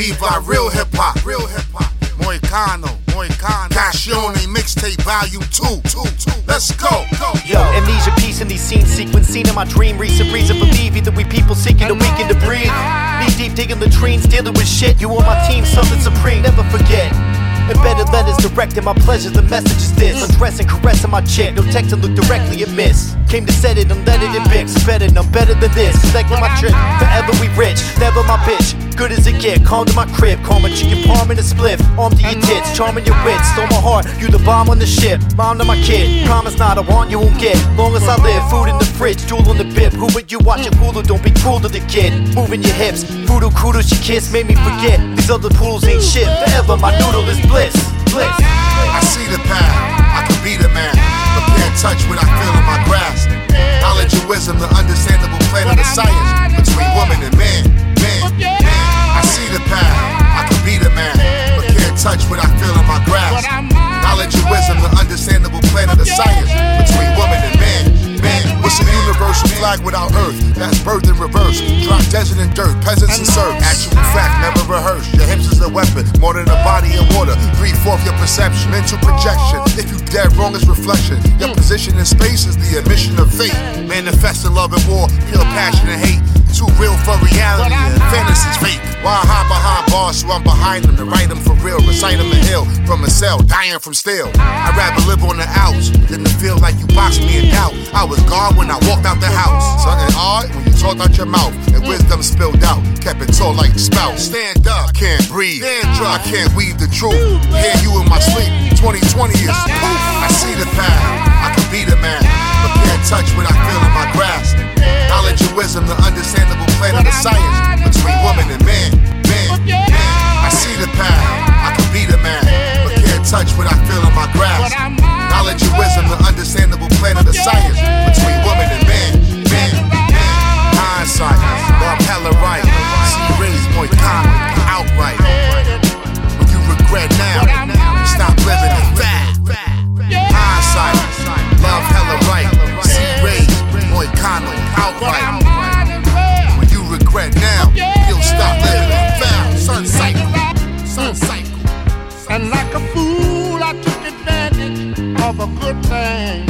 Viva real hip hop, real hip hop. Moicano, Moicano. Cassione mixtape volume 2. two, two. Let's go. go. Yo, amnesia peace in these scenes sequence in my dream. Recent reason believe either we people seeking a weekend to breathe. Knee deep digging latrines, dealing with shit. You on my team, something supreme, never forget. Embedded letters directing my pleasures, the message is this. Undressing, caressing my chick, no text to look directly at miss. Came to set it, I'm let it Bix. Better, no better than this. Collecting my trip, forever we rich, never my bitch. Good as it get, calm to my crib, call my chicken palm in a spliff. Arm to your tits, charming your wits, stole my heart. You the bomb on the ship, mom to my kid. Promise not, I want you won't get. Long as I live, food in the fridge, jewel on the bib. Who but you Watch watching Hulu? Don't be cruel to the kid. Moving your hips, voodoo kudos she kiss made me forget. These other poodles ain't shit. Forever my noodle is bliss, bliss. I see the path, flag without earth? That's birth in reverse. Drop desert and dirt, peasants and serfs. Actual fact, never rehearsed. Your hips is a weapon, more than a body and water. Three fourth your perception, mental projection. If you dead wrong, it's reflection. Your position in space is the admission of fate. Manifesting love and war, pure passion and hate. Too real for reality bars so I'm behind them to write them for real. Recite them in hell from a cell, dying from steel. I'd rather live on the outs than to feel like you boxed me in doubt. I was gone when I walked out the house. Something odd when you talked out your mouth and wisdom spilled out. Kept it tall like spout. Stand up, can't breathe. Dry, I can't weave the truth. Hear you in my sleep. 2020 is wisdom, the understandable plan of the science between woman and man. Man, man. Hindsight, love hella right. See raised boy comic, Outwrite. When you regret now, stop living in fact. Hindsight, love hella right. See raised boy comic, Outwrite. When you regret now, you'll stop living in fact. Sun cycle, sun cycle. And like a fool, I took advantage of a good thing.